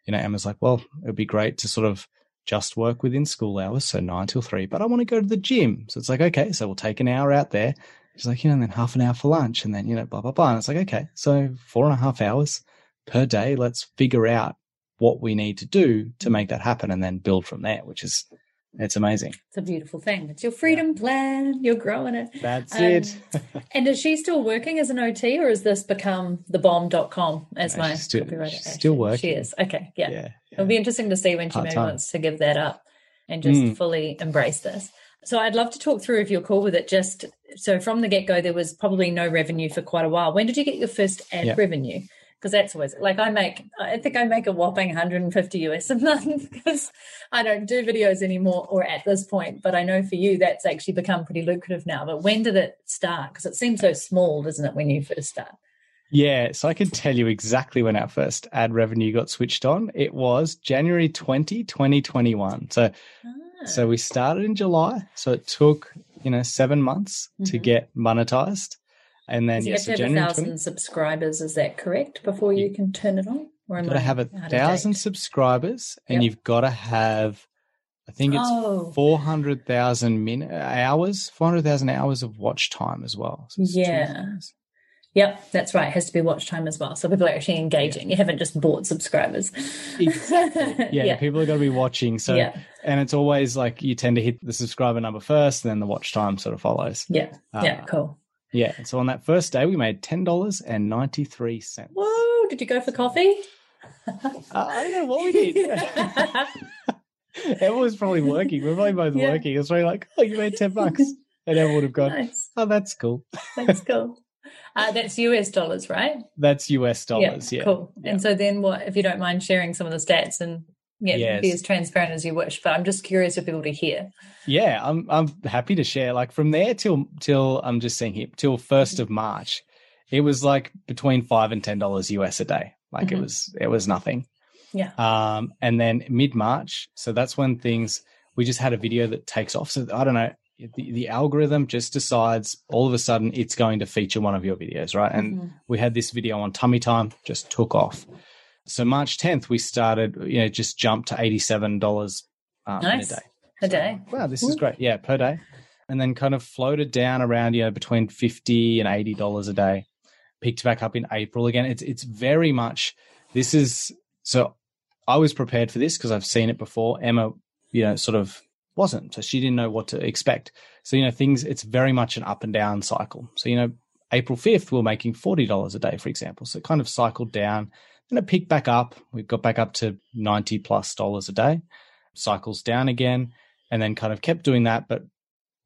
you know emma's like well it would be great to sort of just work within school hours so nine till three but i want to go to the gym. So it's like okay so we'll take an hour out there. She's like you know and then half an hour for lunch and then you know blah blah blah. And it's like okay so four and a half hours per day. Let's figure out what we need to do to make that happen and then build from there which is it's amazing It's a beautiful thing. It's your freedom plan. You're growing it. that's Um, it *laughs* And is she still working as an OT or has this become thebomb.com as No, my she's still- copywriter? she's still She is. Okay. Yeah. yeah, It'll be interesting to see when she maybe Part-time. wants to give that up and just Mm. fully embrace this. So I'd love to talk through if you're cool with it. Just so from the get go, there was probably no revenue for quite a while. When did you get your first ad Yeah. revenue? Because that's always like I make, I think I make a whopping 150 US a *laughs* month because I don't do videos anymore or at this point. But I know for you, that's actually become pretty lucrative now. But when did it start? Because it seems so small, doesn't it, when you first start? Yeah, so I can tell you exactly when our first ad revenue got switched on. It was January 20, 2021. So Ah, so we started in July. So it took, you know, seven months to Mhm. get monetized. And then you yeah, so to have a January thousand subscribers, is that correct? Before you can turn it on? Or you've got to have a thousand subscribers and Yep. you've got to have I think it's Oh. 400,000 min hours, 400,000 hours of watch time as well. So Yeah. Yep, that's right. It has to be watch time as well. So people are actually engaging. You haven't just bought subscribers. Exactly. *laughs* Yeah, yeah. people are going to be watching. So, yeah. and it's always like you tend to hit the subscriber number first, and then the watch time sort of follows. Yeah. Yeah. Uh, Cool. Yeah. So on that first day, we made ten dollars and ninety three cents. Whoa! Did you go for coffee? Uh, I don't know what we did. *laughs* *laughs* Emma was probably working. We are probably both Yeah. working. It's probably like, oh, you made ten bucks, *laughs* and Emma would have gone, nice. oh, that's cool. That's cool. Uh, that's US dollars, right? That's US dollars. Yeah. Cool. Yeah. And so then, what if you don't mind sharing some of the stats and yeah, be as transparent as you wish? But I'm just curious for people to hear. Yeah, I'm I'm happy to share. Like from there till till I'm just saying here till first of March, it was like between five and ten dollars US a day. Like it Mhm. was it was nothing. Yeah. Um, and then mid March, so that's when things we just had a video that takes off. So I don't know, the, the algorithm just decides all of a sudden it's going to feature one of your videos, right? And Mhm. we had this video on tummy time, just took off. So March 10th, we started, you know, just jumped to eighty-seven dollars um, Nice. a day. a day. Wow, this is great. Yeah, per day. And then kind of floated down around, you know, between 50 and 80 dollars a day. Picked back up in April again. It's it's very much this is so I was prepared for this because I've seen it before. Emma, you know, sort of wasn't. So she didn't know what to expect. So, you know, things it's very much an up and down cycle. So, you know, April 5th, we we're making $40 a day, for example. So it kind of cycled down. Then it picked back up. We got back up to 90 plus dollars a day, cycles down again and then kind of kept doing that, but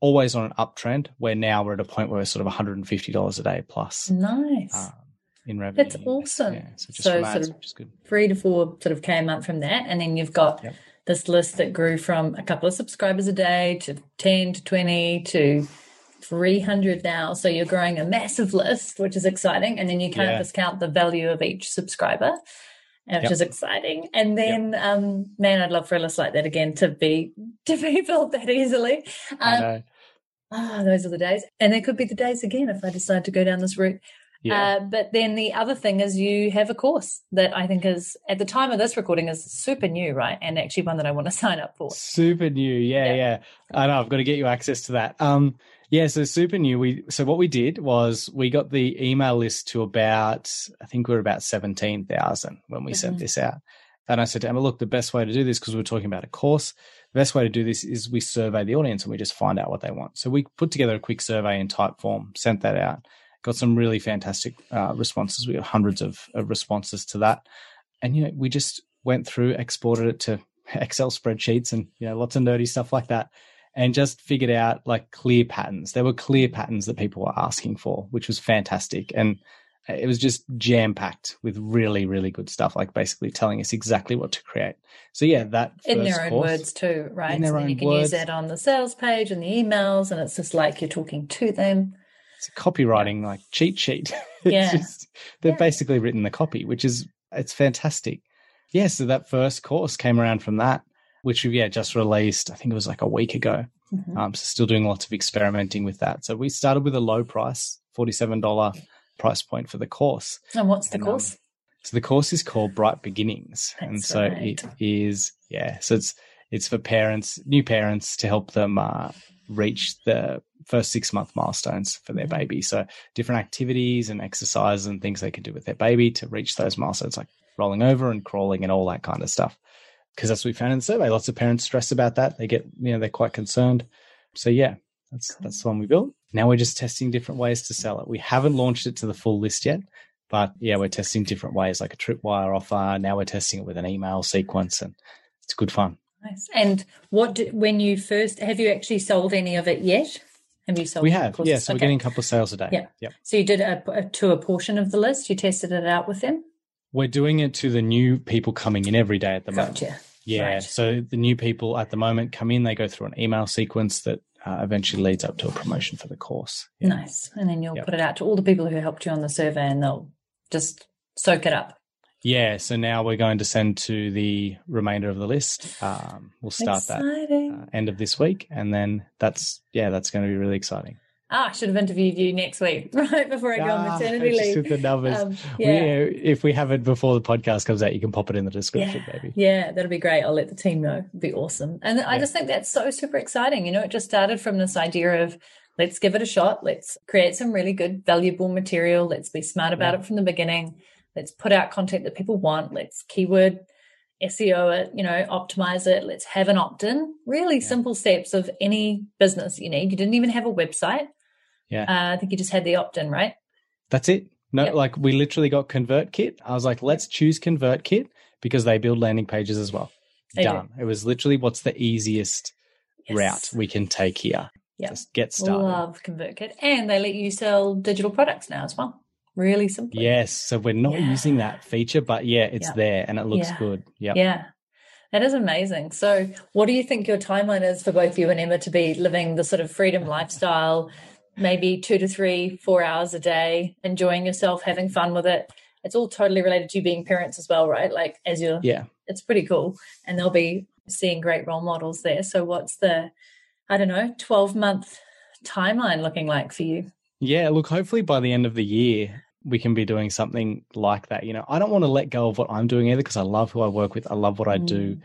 always on an uptrend. Where now we're at a point where we're sort of $150 a day plus Nice. um, in revenue. That's awesome. Yeah, so just So from sort of- good. three to four sort of came up from that. And then you've got Yep. this list that grew from a couple of subscribers a day to 10 to 20 to 300 now. So you're growing a massive list, which is exciting. And then you can't Yeah. discount the value of each subscriber. uh, Which Yep. is exciting, and then, um, man, I'd love for a list like that again to be *laughs* to be built that easily. I Um, know. ah, those are the days, and there could be the days again if I decide to go down this route. Yeah. Uh, but then the other thing is you have a course that I think is at the time of this recording is super new, right? And actually one that I want to sign up for. Super new. Yeah, Yeah. yeah. I know. I've got to get you access to that. Um, yeah, so super new. We so what we did was we got the email list to about I think we were about seventeen thousand when we sent Mhm. this out. And I said to Emma, look, the best way to do this, because we we're talking about a course, the best way to do this is we survey the audience and we just find out what they want. So we put together a quick survey in Typeform, sent that out, got some really fantastic uh, responses. We got hundreds of, of responses to that. And, you know, we just went through, exported it to *laughs* Excel spreadsheets and, you know, lots of nerdy stuff like that and just figured out like clear patterns. There were clear patterns that people were asking for, which was fantastic. And it was just jam packed with really, really good stuff, like basically telling us exactly what to create. So yeah, that In their own course- words too, right? In their so own you can words. use that on the sales page and the emails, and it's just like you're talking to them. it's a copywriting like cheat sheet. *laughs* It's Yeah. just- they've Yeah. basically written the copy, which is it's fantastic. Yeah, so that first course came around from that, which we yeah just released. I think it was like a week ago. Mhm. Um, so still doing lots of experimenting with that. So we started with a low price, forty-seven dollar price point for the course. And what's the And, um, course? So the course is called Bright Beginnings, and so right. it is yeah. So it's it's for parents, new parents, to help them uh, reach the first six month milestones for their Mhm. baby. So different activities and exercises and things they can do with their baby to reach those milestones, like rolling over and crawling and all that kind of stuff. Because that's what we found in the survey. Lots of parents stress about that. They get you know they're quite concerned. So yeah, that's Cool. that's the one we built. Now we're just testing different ways to sell it. We haven't launched it to the full list yet. But yeah, we're testing different ways, like a tripwire offer. Now we're testing it with an email sequence, and it's good fun. Nice. And what do, when you first have you actually sold any of it yet? Have you sold? We have, yes. Yeah, so okay. we're getting a couple of sales a day. Yeah. Yep. So you did a, a, to a portion of the list. You tested it out with them. We're doing it to the new people coming in every day at the gotcha. moment. Yeah. Right. So the new people at the moment come in. They go through an email sequence that uh, eventually leads up to a promotion for the course. Yeah. Nice. And then you'll yep. put it out to all the people who helped you on the survey, and they'll just soak it up. Yeah, so now we're going to send to the remainder of the list. Um, we'll start exciting. that uh, end of this week, and then that's yeah, that's going to be really exciting. Ah, I should have interviewed you next week, *laughs* right before I go ah, on maternity leave. With the numbers, um, yeah. We, if we have it before the podcast comes out, you can pop it in the description, yeah. maybe. Yeah, that'll be great. I'll let the team know. It'd be awesome, and I just think that's so super exciting. You know, it just started from this idea of let's give it a shot. Let's create some really good, valuable material. Let's be smart about yeah. it from the beginning Let's put out content that people want. Let's keyword SEO it, you know, optimize it. Let's have an opt in. Really yeah. simple steps of any business you need. You didn't even have a website. Yeah. Uh, I think you just had the opt in, right? That's it. No, yep. like we literally got ConvertKit. I was like, let's choose ConvertKit because they build landing pages as well. They Done. Do. It was literally what's the easiest yes. route we can take here. Yeah. Just get started. Love ConvertKit. And they let you sell digital products now as well really simple. Yes. So we're not yeah. using that feature, but yeah, it's yeah. there and it looks yeah. good. Yeah. Yeah. That is amazing. So, what do you think your timeline is for both you and Emma to be living the sort of freedom lifestyle, maybe two to three, four hours a day, enjoying yourself, having fun with it? It's all totally related to you being parents as well, right? Like, as you're, yeah, it's pretty cool. And they'll be seeing great role models there. So, what's the, I don't know, 12 month timeline looking like for you? Yeah, look, hopefully by the end of the year, we can be doing something like that. You know, I don't want to let go of what I'm doing either because I love who I work with. I love what I do.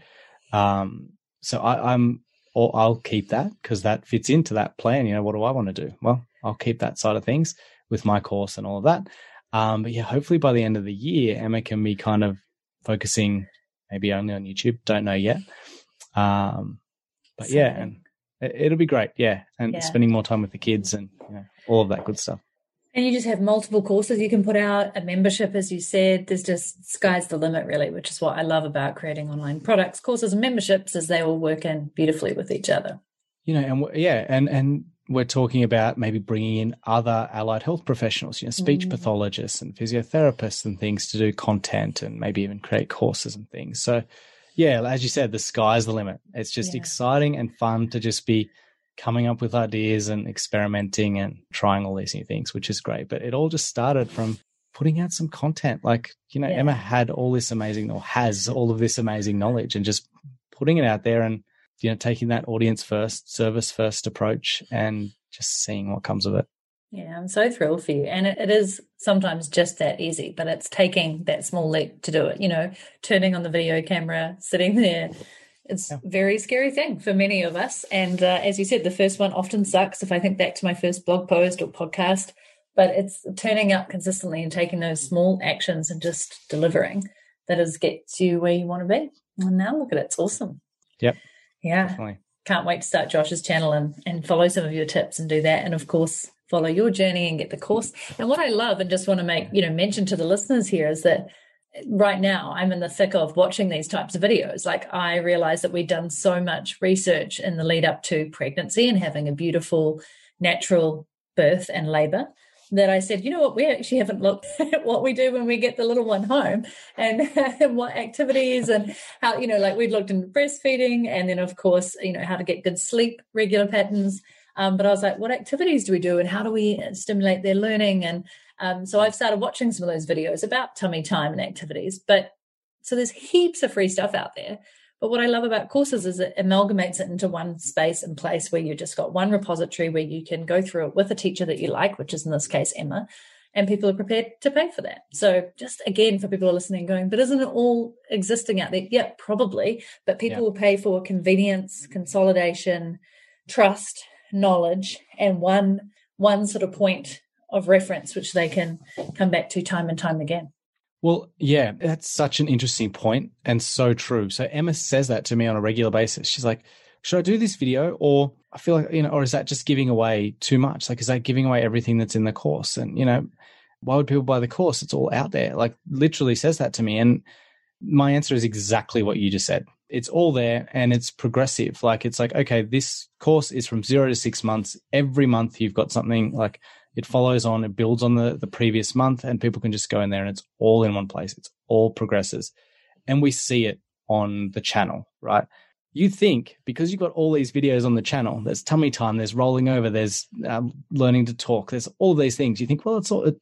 Mm. Um, so I, I'm, or I'll keep that because that fits into that plan. You know, what do I want to do? Well, I'll keep that side of things with my course and all of that. Um, but yeah, hopefully by the end of the year, Emma can be kind of focusing maybe only on YouTube. Don't know yet. Um, but yeah, and it, will be great. Yeah. And yeah. spending more time with the kids and you know, all of that good stuff. And you just have multiple courses you can put out, a membership, as you said. There's just sky's the limit, really, which is what I love about creating online products, courses, and memberships, as they all work in beautifully with each other. You know, and yeah, and and we're talking about maybe bringing in other allied health professionals, you know, speech mm. pathologists and physiotherapists and things to do content and maybe even create courses and things. So, yeah, as you said, the sky's the limit. It's just yeah. exciting and fun to just be coming up with ideas and experimenting and trying all these new things, which is great. But it all just started from putting out some content. Like, you know, yeah. Emma had all this amazing or has all of this amazing knowledge and just putting it out there and, you know, taking that audience first, service first approach and just seeing what comes of it. Yeah, I'm so thrilled for you. And it, it is sometimes just that easy, but it's taking that small leap to do it, you know, turning on the video camera, sitting there, it's yeah. a very scary thing for many of us. And uh, as you said, the first one often sucks. If I think back to my first blog post or podcast, but it's turning up consistently and taking those small actions and just delivering that is gets you where you want to be. And now look at it. It's awesome. Yep. Yeah. Definitely. Can't wait to start Josh's channel and, and follow some of your tips and do that. And of course, follow your journey and get the course. And what I love and just want to make, you know, mention to the listeners here is that right now I'm in the thick of watching these types of videos. Like I realized that we'd done so much research in the lead up to pregnancy and having a beautiful natural birth and labor that I said, you know what, we actually haven't looked *laughs* at what we do when we get the little one home and, *laughs* and what activities and how, you know, like we'd looked into breastfeeding and then of course, you know, how to get good sleep, regular patterns. Um, but I was like, what activities do we do and how do we stimulate their learning? And um, so I've started watching some of those videos about tummy time and activities. But so there's heaps of free stuff out there. But what I love about courses is it amalgamates it into one space and place where you just got one repository where you can go through it with a teacher that you like, which is in this case Emma, and people are prepared to pay for that. So just again for people listening, going, but isn't it all existing out there? Yeah, probably. But people yeah. will pay for convenience, consolidation, trust, knowledge, and one one sort of point of reference which they can come back to time and time again. Well, yeah, that's such an interesting point and so true. So Emma says that to me on a regular basis. She's like, should I do this video or I feel like, you know, or is that just giving away too much? Like, is that giving away everything that's in the course? And, you know, why would people buy the course? It's all out there. Like, literally says that to me. And my answer is exactly what you just said. it's all there and it's progressive. Like it's like, okay, this course is from zero to six months. Every month you've got something like it follows on, it builds on the, the previous month and people can just go in there and it's all in one place. It's all progresses. And we see it on the channel, right? You think because you've got all these videos on the channel, there's tummy time, there's rolling over, there's um, learning to talk, there's all these things. You think, well, it's all it,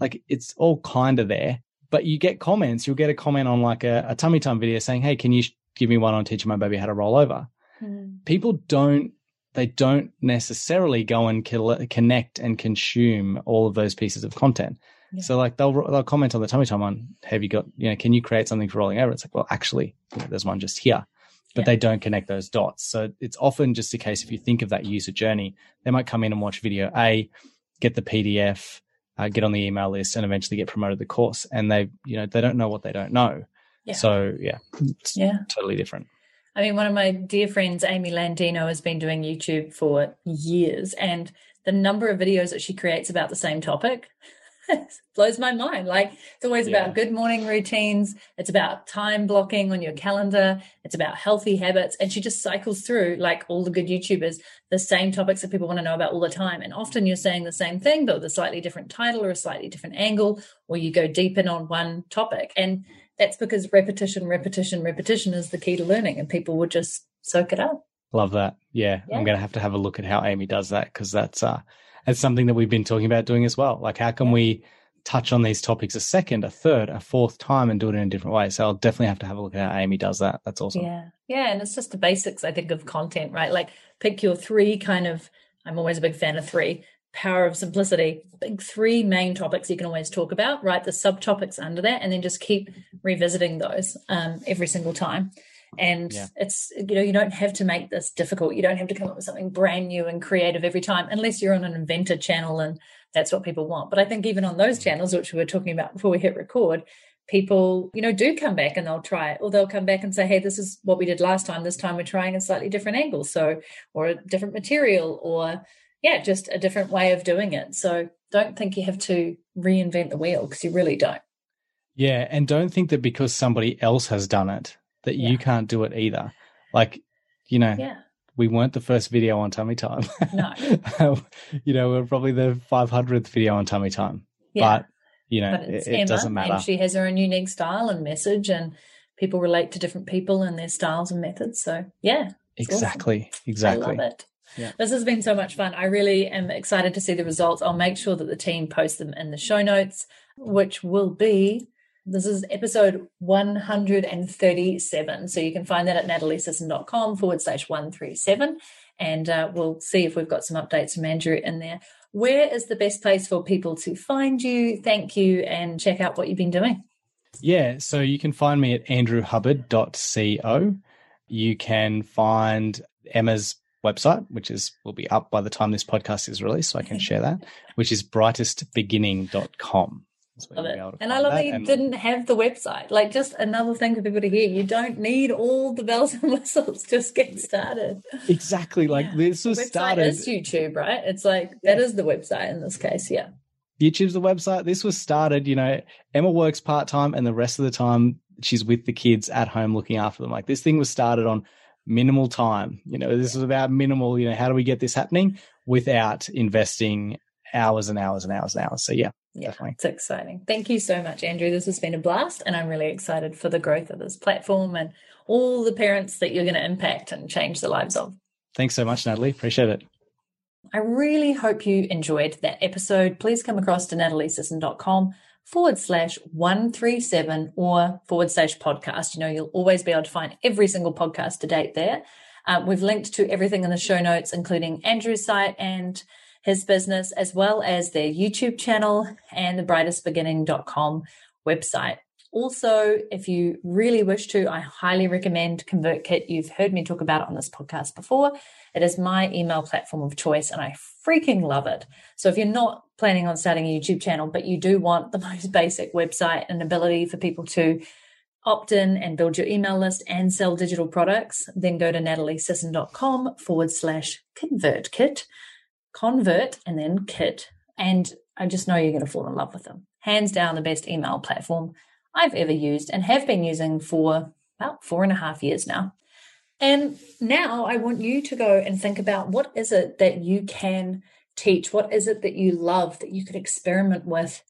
like it's all kind of there, but you get comments. You'll get a comment on like a, a tummy time video saying, "Hey, can you give me one on teaching my baby how to roll over?" Mm. People don't they don't necessarily go and connect and consume all of those pieces of content. Yeah. So like they'll they'll comment on the tummy time one. Have you got you know? Can you create something for rolling over? It's like well, actually, there's one just here, but yeah. they don't connect those dots. So it's often just a case if you think of that user journey, they might come in and watch video A, get the PDF, uh, get on the email list, and eventually get promoted the course, and they you know they don't know what they don't know. Yeah. So yeah, yeah, totally different. I mean, one of my dear friends, Amy Landino, has been doing YouTube for years, and the number of videos that she creates about the same topic *laughs* blows my mind. Like it's always yeah. about good morning routines. It's about time blocking on your calendar. It's about healthy habits. And she just cycles through like all the good YouTubers, the same topics that people want to know about all the time. And often you're saying the same thing, but with a slightly different title or a slightly different angle, or you go deep in on one topic. And that's because repetition, repetition, repetition is the key to learning, and people will just soak it up. Love that. Yeah, yeah. I'm going to have to have a look at how Amy does that because that's uh, that's something that we've been talking about doing as well. Like, how can yeah. we touch on these topics a second, a third, a fourth time, and do it in a different way? So I'll definitely have to have a look at how Amy does that. That's awesome. Yeah, yeah, and it's just the basics, I think, of content, right? Like, pick your three kind of. I'm always a big fan of three power of simplicity. Big three main topics you can always talk about right the subtopics under that and then just keep revisiting those um, every single time. And yeah. it's you know you don't have to make this difficult. You don't have to come up with something brand new and creative every time unless you're on an inventor channel and that's what people want. But i think even on those channels which we were talking about before we hit record people you know do come back and they'll try it or they'll come back and say hey this is what we did last time. This time we're trying a slightly different angle so or a different material or yeah, just a different way of doing it. So don't think you have to reinvent the wheel because you really don't. Yeah, and don't think that because somebody else has done it that yeah. you can't do it either. Like, you know, yeah. we weren't the first video on tummy time. No. *laughs* you know, we're probably the 500th video on tummy time. Yeah. But, you know, but it, doesn't matter. And she has her own unique style and message and people relate to different people and their styles and methods. So, yeah. Exactly. Awesome. Exactly. I love it. Yeah. This has been so much fun. I really am excited to see the results. I'll make sure that the team posts them in the show notes, which will be this is episode 137. So you can find that at nataliesisson.com forward slash 137. And uh, we'll see if we've got some updates from Andrew in there. Where is the best place for people to find you, thank you, and check out what you've been doing? Yeah, so you can find me at andrewhubbard.co. You can find Emma's website, which is will be up by the time this podcast is released, so I can *laughs* share that, which is brightestbeginning.com. Love it. And I love that, that you and... didn't have the website. Like just another thing for people to hear. You don't need all the bells and whistles. *laughs* Just get started. Exactly. Like yeah. this was website started. Is YouTube, right? It's like that is the website in this case. Yeah. YouTube's the website. This was started, you know, Emma works part time and the rest of the time she's with the kids at home looking after them. Like this thing was started on minimal time. You know, this is about minimal, you know, how do we get this happening without investing hours and hours and hours and hours. So yeah, yeah, definitely. It's exciting. Thank you so much, Andrew. This has been a blast and I'm really excited for the growth of this platform and all the parents that you're going to impact and change the lives of. Thanks so much, Natalie. Appreciate it. I really hope you enjoyed that episode. Please come across to nataliesisson.com forward slash 137 or forward slash podcast. You know, you'll always be able to find every single podcast to date there. Um, we've linked to everything in the show notes, including Andrew's site and his business, as well as their YouTube channel and the brightestbeginning.com website. Also, if you really wish to, I highly recommend ConvertKit. You've heard me talk about it on this podcast before. It is my email platform of choice and I freaking love it. So if you're not planning on starting a YouTube channel, but you do want the *laughs* most basic website and ability for people to opt in and build your email list and sell digital products, then go to nataliesisson.com forward slash ConvertKit, convert and then kit. And I just know you're going to fall in love with them. Hands down, the best email platform I've ever used and have been using for about four and a half years now. And now I want you to go and think about what is it that you can teach? What is it that you love that you could experiment with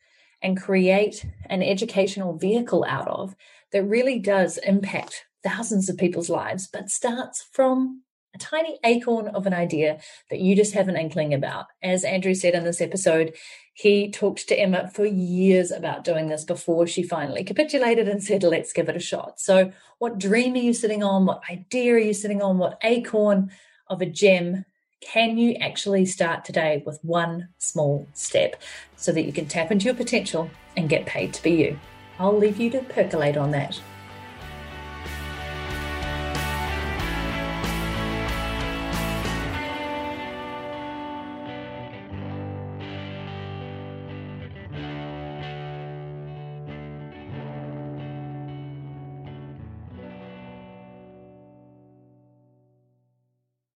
and create an educational vehicle out of that really does impact thousands of people's lives, but starts from a tiny acorn of an idea that you just have an inkling about. As Andrew said in this episode, he talked to Emma for years about doing this before she finally capitulated and said, let's give it a shot. So, what dream are you sitting on? What idea are you sitting on? What acorn of a gem can you actually start today with one small step so that you can tap into your potential and get paid to be you? I'll leave you to percolate on that.